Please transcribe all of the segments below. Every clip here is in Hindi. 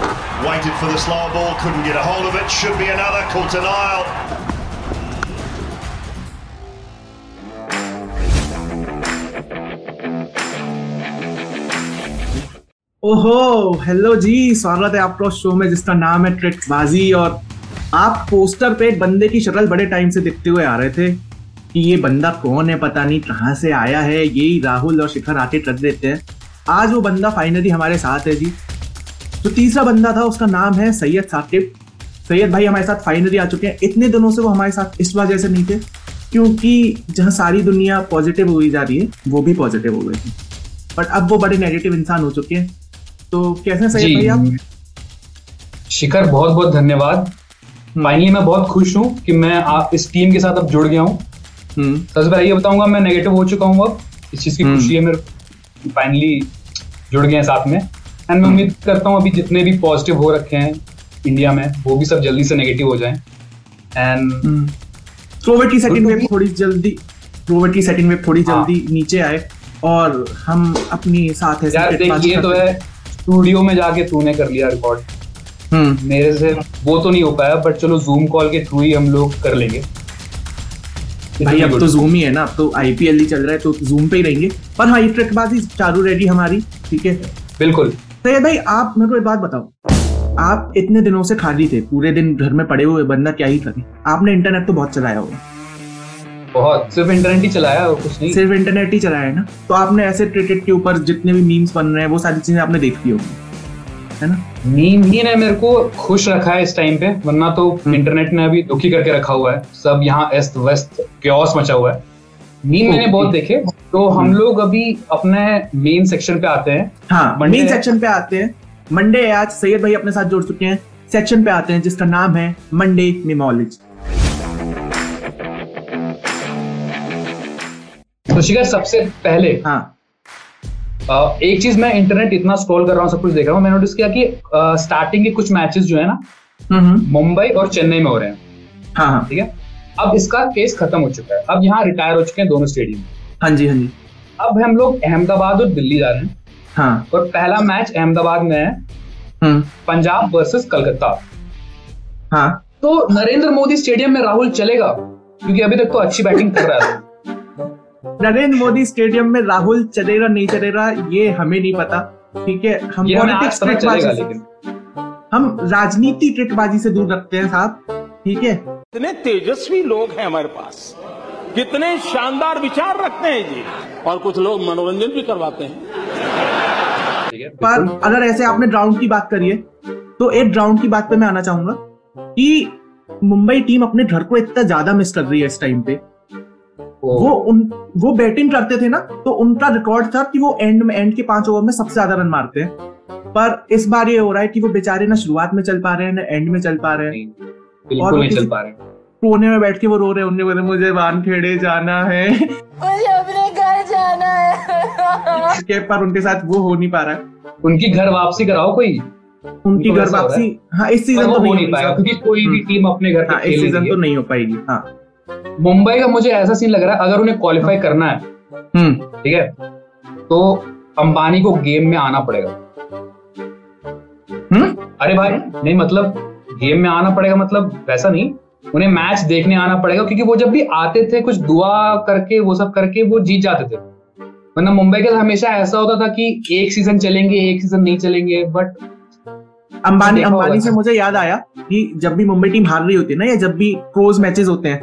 Waited for the slower ball, couldn't get a hold of it. Should be another. Caught an aisle. ओहो हेलो जी स्वागत है आपका शो में जिसका नाम है ट्रिकबाजी और आप पोस्टर पे एक बंदे की शक्ल बड़े टाइम से दिखते हुए आ रहे थे कि ये बंदा कौन है पता नहीं कहाँ से आया है यही राहुल और शिखर आके ट्रक देते हैं आज वो बंदा फाइनली हमारे साथ है जी जो तीसरा बंदा था उसका नाम है सैयद साकिब। सैयद भाई हमारे साथ फाइनली आ चुके हैं। इतने दिनों से वो हमारे साथ इस वजह से नहीं थे क्योंकि जहाँ सारी दुनिया पॉजिटिव हुई जा रही है वो भी पॉजिटिव हो गए थे। बट अब वो बड़े नेगेटिव इंसान हो चुके हैं। तो कैसे हैं सैयद भाई आप? शिखर बहुत बहुत धन्यवाद। फाइनली मैं बहुत खुश हूँ कि मैं आप इस टीम के साथ अब जुड़ गया हूँ। हम्म। सबसे पहले ये बताऊँगा मैं नेगेटिव हो चुका हूँ अब। इस चीज़ की हम्म। खुशी है मेरे फाइनली जुड़ गए हैं साथ में। एंड मैं उम्मीद करता हूँ अभी जितने भी पॉजिटिव हो रखे हैं इंडिया में वो भी सब जल्दी से नेगेटिव हो जाएँ। एंड कोविड की सेकंड वेव थोड़ी जल्दी कोविड की सेकंड वेव थोड़ी हाँ। जल्दी नीचे आए और हम अपनी साथ है यार देख ये तो है। स्टूडियो में जाके तूने कर लिया रिकॉर्ड हम्म। मेरे से वो तो नहीं हो पाया बट चलो जूम कॉल के थ्रू ही हम लोग कर लेंगे। भाई अब तो जूम ही है ना अब तो आईपीएल ही चल रहा है तो जूम पे ही रहेंगे। पर हाँ ये ट्रिकबाजी चालू रहेगी हमारी ठीक है? बिल्कुल। तो भाई आप मेरे को एक बात बताओ। आप इतने दिनों से खाली थे पूरे दिन घर में पड़े हुए बंदा क्या ही करे आपने इंटरनेट तो बहुत चलाया होगा। बहुत सिर्फ़ इंटरनेट ही चलाया और कुछ नहीं। सिर्फ़ इंटरनेट ही चलाया है ना? तो आपने ऐसे क्रिकेट के ऊपर जितने भी मीम्स बन रहे हैं वो सारी चीज़ें आपने देखी होगी। है ना? मीम ही ने मेरे को खुश रखा है इस टाइम पे वरना तो हम्म। इंटरनेट ने अभी दुखी करके रखा हुआ है। सब यहाँ वेस्ट क्योस मचा हुआ है। मीम मैंने बहुत देखे। तो हम हम्म। लोग अभी अपने मेन सेक्शन पे आते हैं। हाँ मेन सेक्शन पे आते हैं। मंडे आज सैयद भाई अपने साथ जुड़ चुके हैं। सेक्शन पे आते हैं जिसका नाम है मंडे मिमोलॉजी तो शिखर सबसे पहले हाँ। अ, एक चीज़ मैं इंटरनेट इतना स्क्रॉल कर रहा हूँ सब कुछ देख रहा हूँ मैंने नोटिस किया कि स्टार्टिंग के कुछ मैचेस जो है ना हम्म हम्म, मुंबई और चेन्नई में हो रहे हैं। हाँ हाँ। ठीक है? अब इसका केस खत्म हो चुका है। अब यहाँ रिटायर हो चुके हैं दोनों स्टेडियम हाँ जी हाँ जी। अब हम लोग अहमदाबाद और दिल्ली जा रहे हैं। हाँ। और पहला मैच अहमदाबाद में है। हम्म। पंजाब वर्सेस कलकत्ता। हाँ। तो नरेंद्र मोदी स्टेडियम में राहुल चलेगा क्योंकि अभी तक तो अच्छी बैटिंग कर रहा है। नरेंद्र मोदी स्टेडियम में राहुल चलेगा नहीं चलेगा ये हमें नहीं पता। ठीक है हम पॉलिटिक्स चलेगा ट्रिकबाजी लेकिन। हम राजनीति ट्रिकबाजी से दूर रखते हैं साहब। ठीक है। इतने तेजस्वी लोग हैं हमारे पास। कितने शानदार विचार रखते हैं जी। और कुछ लोग मनोरंजन भी करवाते हैं। पर अगर ऐसे आपने ग्राउंड की बात करी है तो एक ग्राउंड की बात पे मैं आना चाहूँगा कि मुंबई टीम अपने घर को इतना ज़्यादा मिस कर रही है इस टाइम पे। वो वो उन वो बैटिंग करते थे ना तो उनका रिकॉर्ड था कि वो एंड में एंड के पाँच ओवर में सबसे ज़्यादा रन मारते हैं। पर इस बार ये हो रहा है कि वो बेचारे ना शुरुआत में चल पा रहे हैं ना एंड में चल पा रहे हैं। और नहीं चल पा रहे। कोने में बैठ के वो रो रहे हैं उन्हें बोले मुझे वानखेड़े जाना है। मुझे अपने घर जाना है। के पर उनके साथ वो हो नहीं पा रहा। है उनकी घर वापसी कराओ कोई? उनकी घर हो वापसी हाँ? इस सीज़न तो नहीं नहीं हो पाएगा पाएगा क्योंकि कोई भी हम्म। टीम अपने घर हाँ इस सीज़न तो नहीं हो पाएगी हाँ। मुंबई का मुझे ऐसा सीन लग रहा है अगर उन्हें क्वालिफाई करना है हम्म। ठीक है तो अंबानी को गेम में आना पड़ेगा। हम्म? अरे भाई नहीं मतलब गेम में आना पड़ेगा मतलब वैसा नहीं। उन्हें मैच देखने आना पड़ेगा क्योंकि वो जब भी आते थे कुछ दुआ करके वो सब करके वो जीत जाते थे। वरना मुंबई के हमेशा ऐसा होता था कि एक सीज़न चलेंगे एक सीज़न नहीं चलेंगे बट अंबानी अंबानी से मुझे याद आया कि जब भी मुंबई टीम हार रही होती है ना या जब भी क्लोज मैचेस होते हैं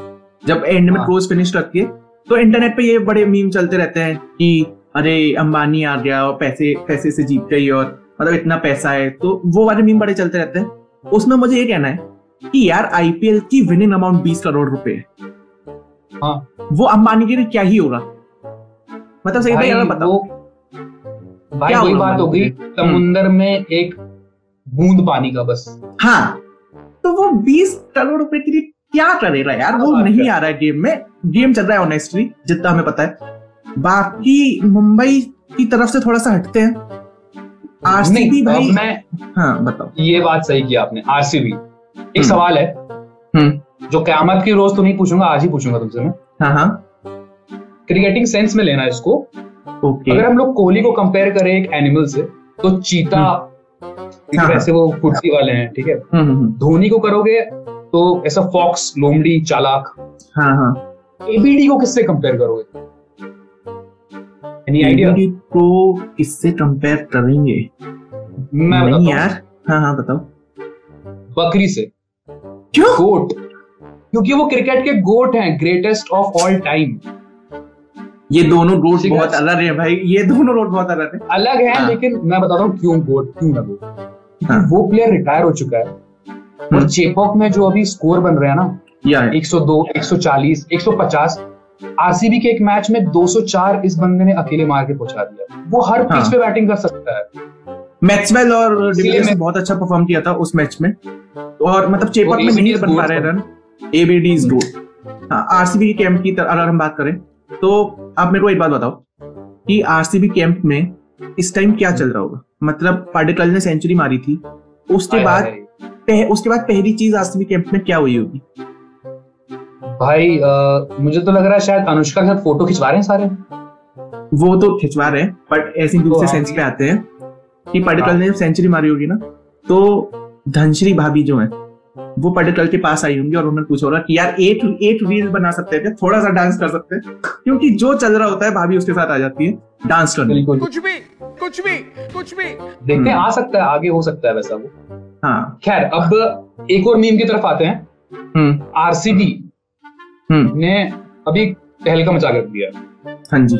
जब एंड में। क्लोज फिनिश रखती है तो इंटरनेट पे ये बड़े मीम चलते रहते हैं कि अरे अंबानी आ गया और पैसे पैसे से जीत गई और मतलब इतना पैसा है। तो वो वाले मीम बड़े चलते रहते हैं। उसमें मुझे ये कहना है कि यार आईपीएल की विनिंग अमाउंट बीस करोड़ रुपए। है। हाँ वो अंबानी के लिए क्या ही होगा? मतलब सही भाई भाई बताओ। भाई क्या वही बात हो गई हम्म। समुंदर में एक बूंद पानी का बस। हाँ तो वो बीस करोड़ रुपए के लिए क्या करेगा यार? वो नहीं आ रहा है गेम में। गेम चल रहा है ऑनेस्टली जितना हमें पता है। बाकी मुंबई की तरफ़ से थोड़ा सा हटते हैं। आरसीबी भाई मैं हाँ बताओ। ये बात सही की आपने आरसीबी एक हम्म। सवाल है। हम्म। जो क्यामत की रोज तो नहीं पूछूँगा आज ही पूछूँगा तुमसे मैं। हाँ हाँ। क्रिकेटिंग सेंस में लेना इसको। ओके अगर हम लोग कोहली को कंपेयर करें एक एनिमल से तो चीता हाँ, वैसे वो कुर्सी वाले हैं ठीक है? हम्म हम्म, हम्म, धोनी को करोगे तो ऐसा फॉक्स लोमड़ी चालाक। हाँ हाँ। एबीडी को किससे कंपेयर करोगे? एनी आइडिया को किससे कंपेयर करेंगे? मैं नहीं यार। हाँ हाँ बताओ। बकरी से। क्यों? गोट क्योंकि वो क्रिकेट के गोट हैं ग्रेटेस्ट ऑफ़ ऑल टाइम ये दोनों रोड बहुत अलग है भाई। ये दोनों रोड बहुत अलग है। अलग है हाँ। लेकिन मैं बताता हूँ क्यों गोट क्यों ना गोट हाँ। वो प्लेयर रिटायर हो चुका है। और हम्म। चेपॉक में जो अभी स्कोर बन रहे हैं ना या। 102 140 150 आरसीबी के एक मैच में 204 इस बंदे ने अकेले मार के पहुँचा दिया। वो हर पिच हाँ। पे बैटिंग कर सकता है। मैक्सवेल और डिविलियर्स ने बहुत अच्छा परफॉर्म किया था उस मैच में। और मतलब चेपक में नहीं बन पा रहे रन एबीडी इज़ गुड हाँ आरसीबी के कैंप की अगर हम बात करें तो आप मेरे को एक बात बताओ कि आरसीबी कैंप में इस टाइम क्या चल रहा होगा? मतलब पाडिकल ने सेंचुरी मारी थी। उसके बाद पह, उसके बाद पहली चीज़ आरसीबी कैंप में क्या हुई होगी? भाई अ, मुझे तो लग रहा है शायद अनुष्का के साथ फ़ोटो खिंचवा रहे हैं सारे। वो तो खिंचवा रहे हैं बट ऐसे दूसरे तो सेंस पे आते हैं। कि पाडिकल हाँ। ने सेंचुरी मारी होगी ना तो धनश्री भाभी जो है वो पाडिकल के पास आई होंगी और उन्होंने पूछा होगा कि यार एक एक रील बना सकते हैं क्या थोड़ा सा डांस कर सकते हैं क्योंकि जो चल रहा होता है भाभी उसके साथ आ जाती है डांस करने। कुछ भी कुछ भी कुछ भी। देखते हैं आ सकता है आगे हो सकता है वैसा वो। हाँ। खैर अब एक और मीम की तरफ़ आते हैं। हम्म। RCB hmm. ने अभी तहलका मचा कर दिया। हाँ जी।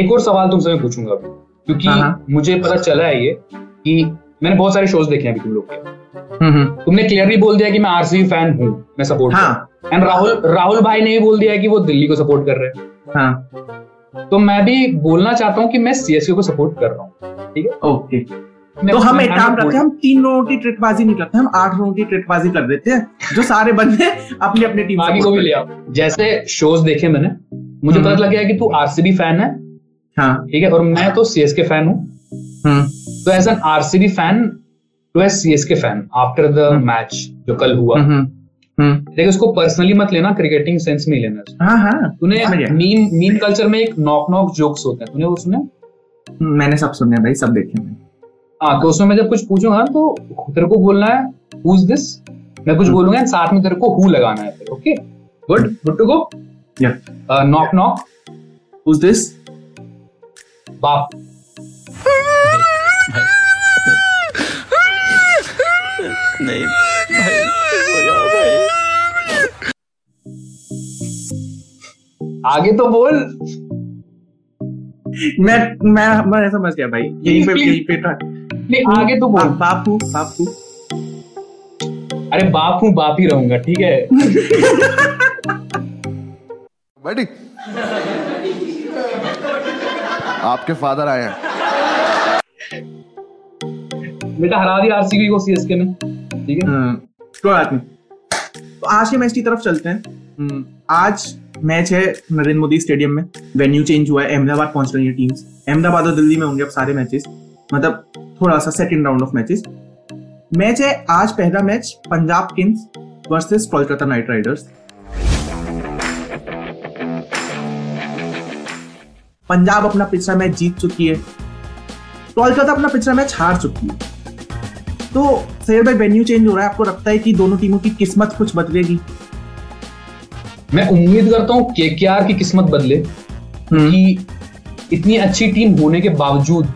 एक और सवाल तुमसे मैं पूछूँगा अभी। क्योंकि हाँ, हाँ। मुझे पता चला है ये कि मैंने बहुत सारे शोज़ देखे हैं अभी तुम लोग के। हम्म हम्म। तुमने क्लियरली बोल दिया कि मैं आरसीबी फ़ैन हूँ मैं सपोर्ट हाँ। एंड राहुल राहुल भाई ने भी बोल दिया कि वो दिल्ली को सपोर्ट कर रहे हैं। हाँ। तो मैं भी बोलना चाहता हूँ कि मैं सीएसके को सपोर्ट कर रहा हूँ ठीक है? ओके तो हम एक काम करते हैं हम तीन लोगों की ट्रिकबाजी नहीं करते हम आठ लोगों की ट्रिकबाजी कर देते हैं जो सारे बंदे अपनी अपनी टीम को भी ले आओ। जैसे शोज़ देखे मैंने मुझे हम्म। पता लग गया कि तू आरसीबी फ़ैन है हाँ। ठीक है? और मैं तो सी एस के फ़ैन हूँ। हम्म तो as an RCB fan to as CSK fan after the. Match जो कल हुआ। हम्म हम्म उसको पर्सनली मत लेना क्रिकेटिंग सेंस में लेना हाँ हाँ। तूने। मीम मीम कल्चर में एक नॉक नॉक जोक्स होते हैं। तूने वो सुने? मैंने सब सुने भाई सब देखे मैंने हाँ तो उसमें मैं जब कुछ पूछूँगा तो तेरे को बोलना है हुज दिस मैं कुछ बोलूँगा साथ में तेरे को हु लगाना है okay good good to go knock knock who's this? बाप। नहीं हो आगे तो बोल। मैं मैं मैं समझ गया भाई। यहीं पे यहीं पे था। नहीं आगे तो बोल। बापू बापू अरे बाप हूँ बाप ही रहूँगा ठीक है? बैठी। आपके फादर आए हैं। बेटा हरा दिया आरसीबी को सीएसके ने। ठीक है? हाँ, कोई बात नहीं। तो आज के मैच की तरफ़ चलते हैं। हम्म, आज मैच है नरेंद्र मोदी स्टेडियम में। वेन्यू चेंज हुआ है अहमदाबाद पहुँच रही है टीम्स अहमदाबाद और दिल्ली में होंगे अब सारे मैचेस मतलब थोड़ा सा second round of matches match है आज पहला match Punjab Kings versus Kolkata Knight Riders. Punjab अपना पिछला मैच जीत चुकी है। कोलकाता अपना पिछला मैच हार चुकी है। तो सैयद भाई वेन्यू चेंज हो रहा है। आपको लगता है कि दोनों टीमों की किस्मत कुछ बदलेगी? मैं उम्मीद करता हूँ केकेआर की किस्मत बदले कि इतनी अच्छी टीम होने के बावजूद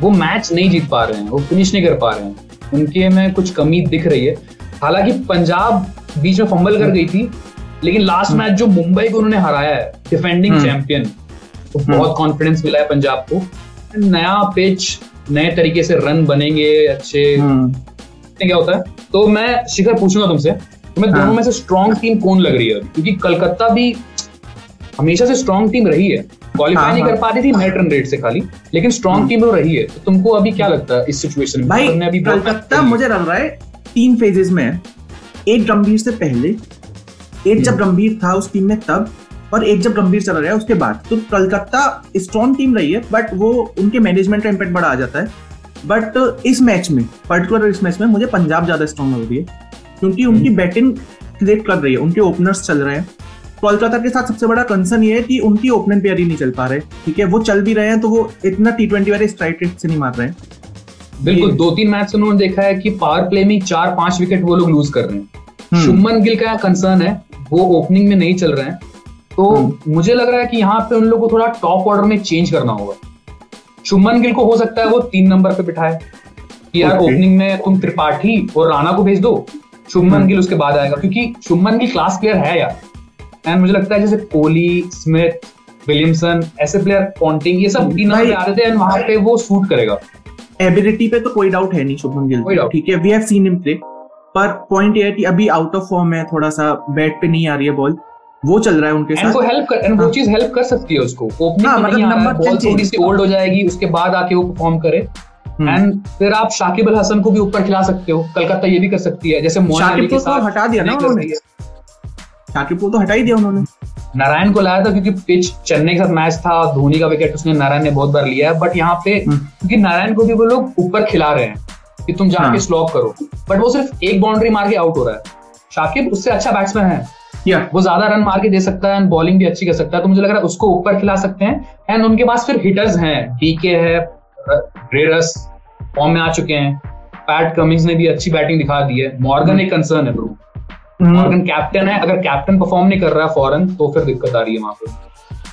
वो मैच नहीं जीत पा रहे हैं वो फिनिश नहीं कर पा रहे हैं। उनके में कुछ कमी दिख रही है। हालाँकि पंजाब बीच में फंबल कर गई थी लेकिन लास्ट मैच जो मुंबई को उन्होंने हराया है डिफेंडिंग हम्म। चैंपियन तो बहुत कॉन्फिडेंस मिला है पंजाब को। नया पिच नए तरीके से रन बनेंगे अच्छे क्या होता है? तो मैं शिखर पूछूँगा तुमसे तुम्हें हाँ। दोनों में से स्ट्रॉन्ग टीम कौन लग रही है? क्योंकि कलकत्ता भी हमेशा से स्ट्रॉन्ग टीम रही है। क्वालिफाई हाँ, नहीं हाँ। कर पाती थी नेट रन रेट से खाली लेकिन स्ट्रॉन्ग टीम तो रही है। तो तुमको अभी क्या लगता है इस सिचुएशन में? भाई अभी कलकत्ता मुझे लग रहा है तीन फेजेस में है। एक गंभीर से पहले एक जब गंभीर था उस टीम में तब और एक जब गंभीर चला रहा है उसके बाद तो कलकत्ता स्ट्रॉन्ग टीम रही है बट वो उनके मैनेजमेंट का इम्पैक्ट बड़ा आ जाता है। बट इस मैच में पर्टिकुलर इस मैच में मुझे पंजाब ज़्यादा स्ट्रॉन्ग लग रही है क्योंकि उनकी बैटिंग क्रिएट कर रही है उनके ओपनर्स चल रहे हैं। कोलकाता के साथ सबसे बड़ा कंसर्न ये है कि उनकी ओपनिंग पेयर ही नहीं चल पा रहे ठीक है? वो चल भी रहे हैं तो वो इतना टी ट्वेंटी वाले स्ट्राइक रेट से नहीं मार रहे हैं। बिल्कुल दो तीन मैच उन्होंने देखा है कि पावर प्ले में चार पाँच विकेट वो लोग लूज कर रहे हैं। शुभमन गिल का कंसर्न है वो ओपनिंग में नहीं चल रहे हैं। तो मुझे लग रहा है कि यहाँ पे उन लोगों को थोड़ा टॉप ऑर्डर में चेंज करना होगा। शुभमन गिल को हो सकता है वो तीन नंबर पे बिठाए कि यार ओपनिंग में तुम त्रिपाठी और राणा को भेज दो शुभमन गिल उसके बाद आएगा क्योंकि शुभमन गिल क्लास प्लेयर है यार। एंड मुझे लगता है जैसे कोहली स्मिथ विलियमसन ऐसे प्लेयर पॉन्टिंग ये सब तीन नंबर आ रहे थे एंड वहाँ पे वो सूट करेगा। एबिलिटी पे तो कोई डाउट है नहीं शुभमन गिल ठीक है? We have seen him play पर पॉइंट ये है कि अभी आउट ऑफ़ फॉर्म है थोड़ा सा बैट पे नहीं आ रही है बॉल वो चल रहा है उनके साथ वो हेल्प कर एंड वो हाँ। चीज़ हेल्प कर सकती है उसको। ओपनिंग हाँ, मतलब नहीं नंबर बॉल थोड़ी सी ओल्ड हो जाएगी उसके बाद आके वो परफॉर्म करे। हम्म। एंड फिर आप शाकिब अल हसन को भी ऊपर खिला सकते हो। कलकत्ता ये भी कर सकती है जैसे मोइन अली शाकिब के तो हटा दिया ना उन्होंने। शाकिब को तो हटा ही दिया उन्होंने। नारायण को लाया था क्योंकि पिच चेन्नई के साथ मैच था धोनी का विकेट उसने नारायण ने बहुत बार लिया है। बट यहाँ पे हम्म। क्योंकि नारायण को भी वो लोग ऊपर खिला रहे हैं कि तुम जाके हाँ। स्लॉक करो। बट वो सिर्फ़ एक बाउंड्री मार के आउट हो रहा है। शाकिब उससे अच्छा बैट्समैन है। या वो ज़्यादा रन मार के दे सकता है एंड बॉलिंग भी अच्छी कर सकता है। तो मुझे लग रहा है उसको ऊपर खिला सकते हैं। एंड उनके पास फिर हिटर्स हैं। डीके है रेरस फॉर्म में आ चुके हैं। पैट कमिंग्स ने भी अच्छी बैटिंग दिखा दी है। मॉर्गन एक कंसर्न है ब्रो मॉर्गन कैप्टन है। अगर कैप्टन परफॉर्म नहीं कर रहा है फॉरन तो फिर दिक्कत आ रही है वहाँ पे।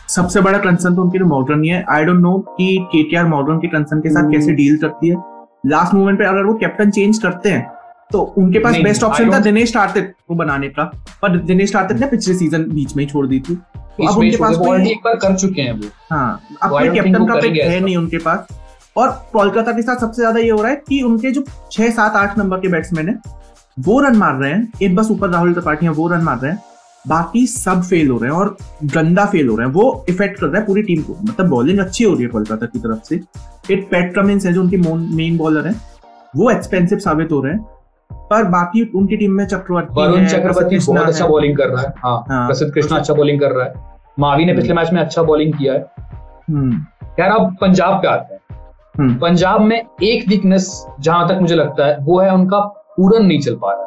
सबसे बड़ा कंसर्न तो उनके लिए मॉडर्न ही है। आई डोंट नो कि केटीआर मॉडर्न के कंसर्न के साथ कैसे डील करती है। लास्ट मोमेंट पे अगर वो कैप्टन चेंज करते हैं तो उनके पास बेस्ट ऑप्शन था दिनेश कार्तिक को बनाने का पर दिनेश कार्तिक ने पिछले सीज़न बीच में ही छोड़ दी थी। तो अब उनके पास कोई एक बार कर चुके हैं वो। हाँ अब तो कोई कैप्टन का पिक है नहीं उनके पास। और कोलकाता के साथ सबसे ज़्यादा ये हो रहा है कि उनके जो छह सात आठ नंबर के बैट्समैन है वो रन मार रहे हैं। एक बस ऊपर राहुल त्रिपाठी हैं वो रन मार रहे हैं। बाकी सब फेल हो रहे हैं और गंदा फेल हो रहे हैं। वो इफ़ेक्ट कर रहा है पूरी टीम को। मतलब बॉलिंग अच्छी हो रही है कोलकाता की तरफ़ से। एक पैट कमिंस है जो उनके मेन बॉलर है। वो एक्सपेंसिव साबित हो रहे हैं। पर बाकी उनकी टीम में चक्रवर्ती वरुण चक्रवर्ती बहुत अच्छा है। बॉलिंग कर रहा है। हाँ। हाँ। प्रसिद्ध कृष्णा अच्छा बॉलिंग कर रहा है। मावी ने पिछले मैच में अच्छा बॉलिंग किया है। हम्म, यार अब पंजाब पे आते हैं। पंजाब में एक वीकनेस जहाँ तक मुझे लगता है वो है उनका पूरन नहीं चल पा रहा है।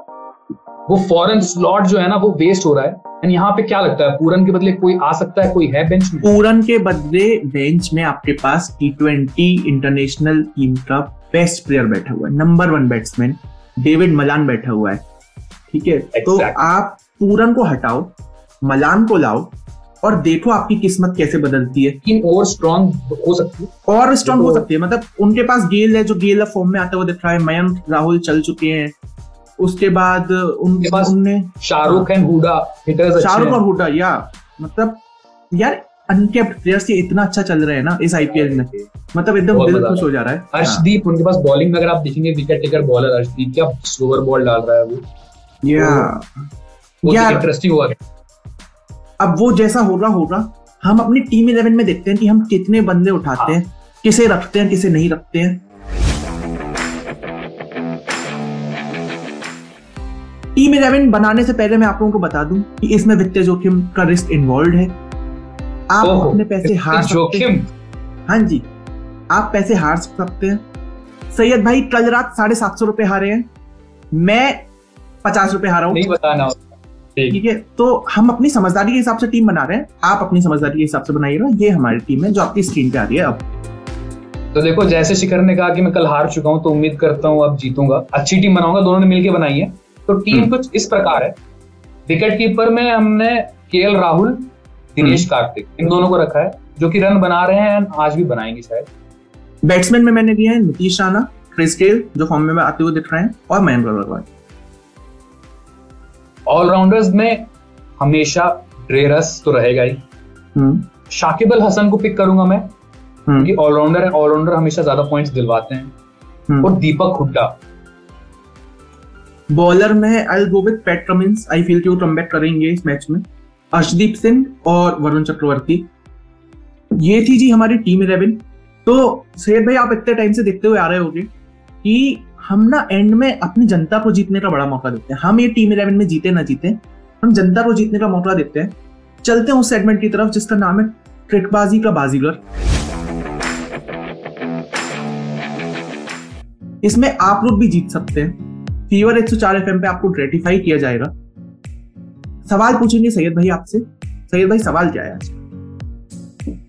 वो फॉरेन स्लॉट जो है ना वो वेस्ट हो रहा है। एंड यहाँ पे क्या लगता है? पूरन के बदले कोई आ सकता है? कोई है बेंच में? पूरन के बदले बेंच में आपके पास टी ट्वेंटी इंटरनेशनल टीम का बेस्ट प्लेयर बैठा हुआ है number one batsman David Malan बैठा हुआ है। ठीक है? exactly. तो आप पूरन को हटाओ मलान को लाओ और देखो आपकी किस्मत कैसे बदलती है। टीम और स्ट्रांग हो सकती है। और स्ट्रांग हो सकती है। मतलब उनके पास गेल है जो गेल फॉर्म में आता हुआ दिख रहा है। मयंक राहुल चल चुके हैं। उसके बाद उनके पास उनने शाहरुख एंड हुडा हिटर्स शाहरुख और हुडा या। मतलब यार अनकेप्ट प्लेयर्स ये इतना अच्छा चल रहे हैं ना इस आईपीएल में। मतलब एकदम दिल खुश हो जा रहा है। हाँ, अर्शदीप उनके पास बॉलिंग में अगर आप देखेंगे विकेट टेकर बॉलर अर्शदीप क्या स्लोअर बॉल डाल रहा है वो। या। यार। इंटरेस्टिंग हुआ। अब वो जैसा हो रहा होगा हम अपनी टीम इलेवन में देखते हैं कि हम कितने बंदे उठाते हैं किसे रखते हैं किसे नहीं रखते हैं। टीम इलेवन बनाने से पहले मैं आप लोगों को बता दूँ कि इसमें वित्तीय जोखिम का रिस्क इन्वॉल्व है। आप अपने पैसे हार सकते हैं जोखिम। हाँ। जी आप पैसे हार सकते हैं। सैयद भाई कल रात साढ़े सात सौ रुपए हारे हैं। मैं पचास रुपए हारा हूँ। नहीं बताना ठीक। ठीक है तो हम अपनी समझदारी के हिसाब से टीम बना रहे हैं। आप अपनी समझदारी के हिसाब से बनाइएगा ये हमारी टीम है जो आपकी स्क्रीन पे आ रही है अब। तो देखो जैसे शिखर ने कहा कि मैं कल हार चुका हूँ तो उम्मीद करता हूँ अब जीतूँगा। अच्छी टीम बनाऊँगा दोनों ने मिलकर बनाई है। तो टीम कुछ इस प्रकार है। विकेट कीपर में हमने के राहुल दिनेश कार्तिक इन दोनों को रखा है जो कि रन बना रहे हैं आज भी बनाएँगे शायद। बैट्समैन में मैंने दिया है नीतीश राणा क्रिस गेल जो फॉर्म में आते हुए दिख रहे हैं और महेंद्र अग्रवाल। ऑलराउंडर्स में हमेशा ड्रेरस तो रहेगा ही। हम्म, शाकिब अल हसन को पिक करूँगा मैं हम्म, क्योंकि ऑलराउंडर है ऑलराउंडर हमेशा ज़्यादा पॉइंट्स दिलवाते हैं। हम्म। और दीपक हुड्डा। बॉलर में I go with Pat Cummins I feel कि वो कम करेंगे इस मैच में। अर्शदीप सिंह और वरुण चक्रवर्ती। ये थी जी हमारी टीम इलेवन तो सैयद भाई, आप इतने टाइम से देखते हुए आ रहे होंगे कि हम ना एंड में अपनी जनता को जीतने का बड़ा मौका देते हैं। हम ये टीम इलेवन में जीते ना जीते, हम जनता को जीतने का मौका देते हैं। चलते हैं उस सेगमेंट की तरफ़, जिसका नाम है ट्रिकबाजी का बाजीगर। इसमें आप लोग भी जीत सकते हैं। फीवर एक सौ चार एफ़ एम पे आपको ग्रेटिफाई किया जाएगा। सवाल पूछेंगे सैयद भाई आपसे। सैयद भाई सवाल क्या है आज?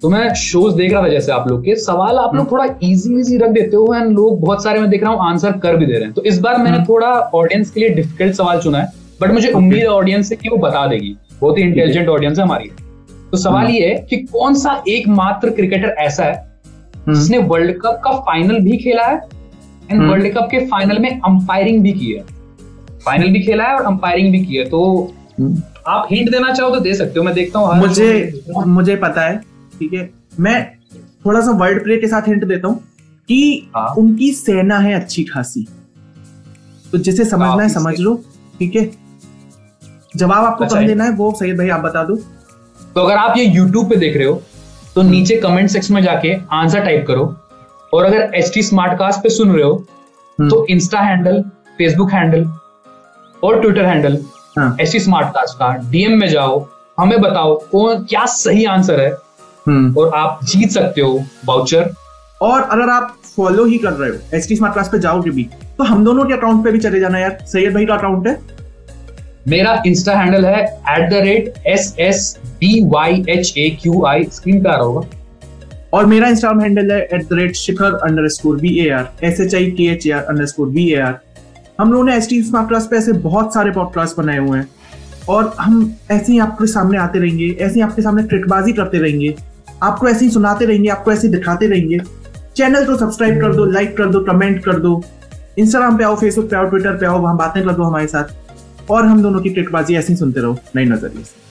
तो मैं शोज़ देख रहा था जैसे आप लोग के। सवाल आप लोग थोड़ा इजी इजी रख देते हो एंड लोग बहुत सारे मैं देख रहा हूँ आंसर कर भी दे रहे हैं। तो इस बार मैंने थोड़ा ऑडियंस के लिए डिफ़िकल्ट सवाल चुना है बट मुझे उम्मीद है ऑडियंस से कि वो बता देगी। बहुत ही इंटेलिजेंट ऑडियंस है। हमारी। तो सवाल ये है कि कौन सा एकमात्र क्रिकेटर ऐसा है जिसने वर्ल्ड कप का फाइनल भी खेला है एंड वर्ल्ड कप के फाइनल में अंपायरिंग भी की है। फाइनल भी खेला है और अंपायरिंग भी की है तो आप हिंट देना चाहो तो दे सकते हो मैं देखता हूँ मुझे मुझे पता है ठीक है? मैं थोड़ा सा वर्ड प्ले के साथ हिंट देता हूँ कि हाँ। उनकी सेना है अच्छी खासी। तो जिसे समझना है समझ लो ठीक है? जवाब आपको अच्छा, कम देना है वो सही भाई आप बता दो। तो अगर आप ये YouTube पे देख रहे हो तो नीचे कमेंट सेक्शन में जाके आंसर टाइप करो। और अगर एच टी स्मार्ट कास्ट पे सुन रहे हो तो इंस्टा हैंडल फेसबुक हैंडल और ट्विटर हैंडल हाँ। एच टी स्मार्टकास्ट का डीएम में जाओ हमें बताओ कौन क्या सही आंसर है। हम्म। और आप जीत सकते हो वाउचर और अगर आप फॉलो ही कर रहे हो एच टी स्मार्ट क्लास पे जाओगे भी तो हम दोनों के अकाउंट पे भी चले जाना यार। सैयद भाई का अकाउंट है। मेरा इंस्टा हैंडल है at the rate S S B Y H A Q I screen पे आ रहा होगा। और मेरा इंस्टाग्राम हैंडल है at the rate Shikhar underscore B A R S H I K H A R underscore B A R हम लोगों ने एस टी स्मार्ट क्लास पे ऐसे बहुत सारे पॉडकास्ट बनाए हुए हैं। और हम ऐसे ही आपके सामने आते रहेंगे, ऐसे ही आपके सामने ट्रिकबाजी करते रहेंगे। आपको ऐसे ही सुनाते रहेंगे, आपको ऐसे ही दिखाते रहेंगे। चैनल को सब्सक्राइब कर दो लाइक कर दो कमेंट कर दो। इंस्टाग्राम पे आओ फेसबुक पे आओ ट्विटर पे आओ, वहाँ बातें कर दो हमारे साथ। और हम दोनों की ट्रिकबाजी ऐसे ही सुनते रहो, नई नज़रिए से।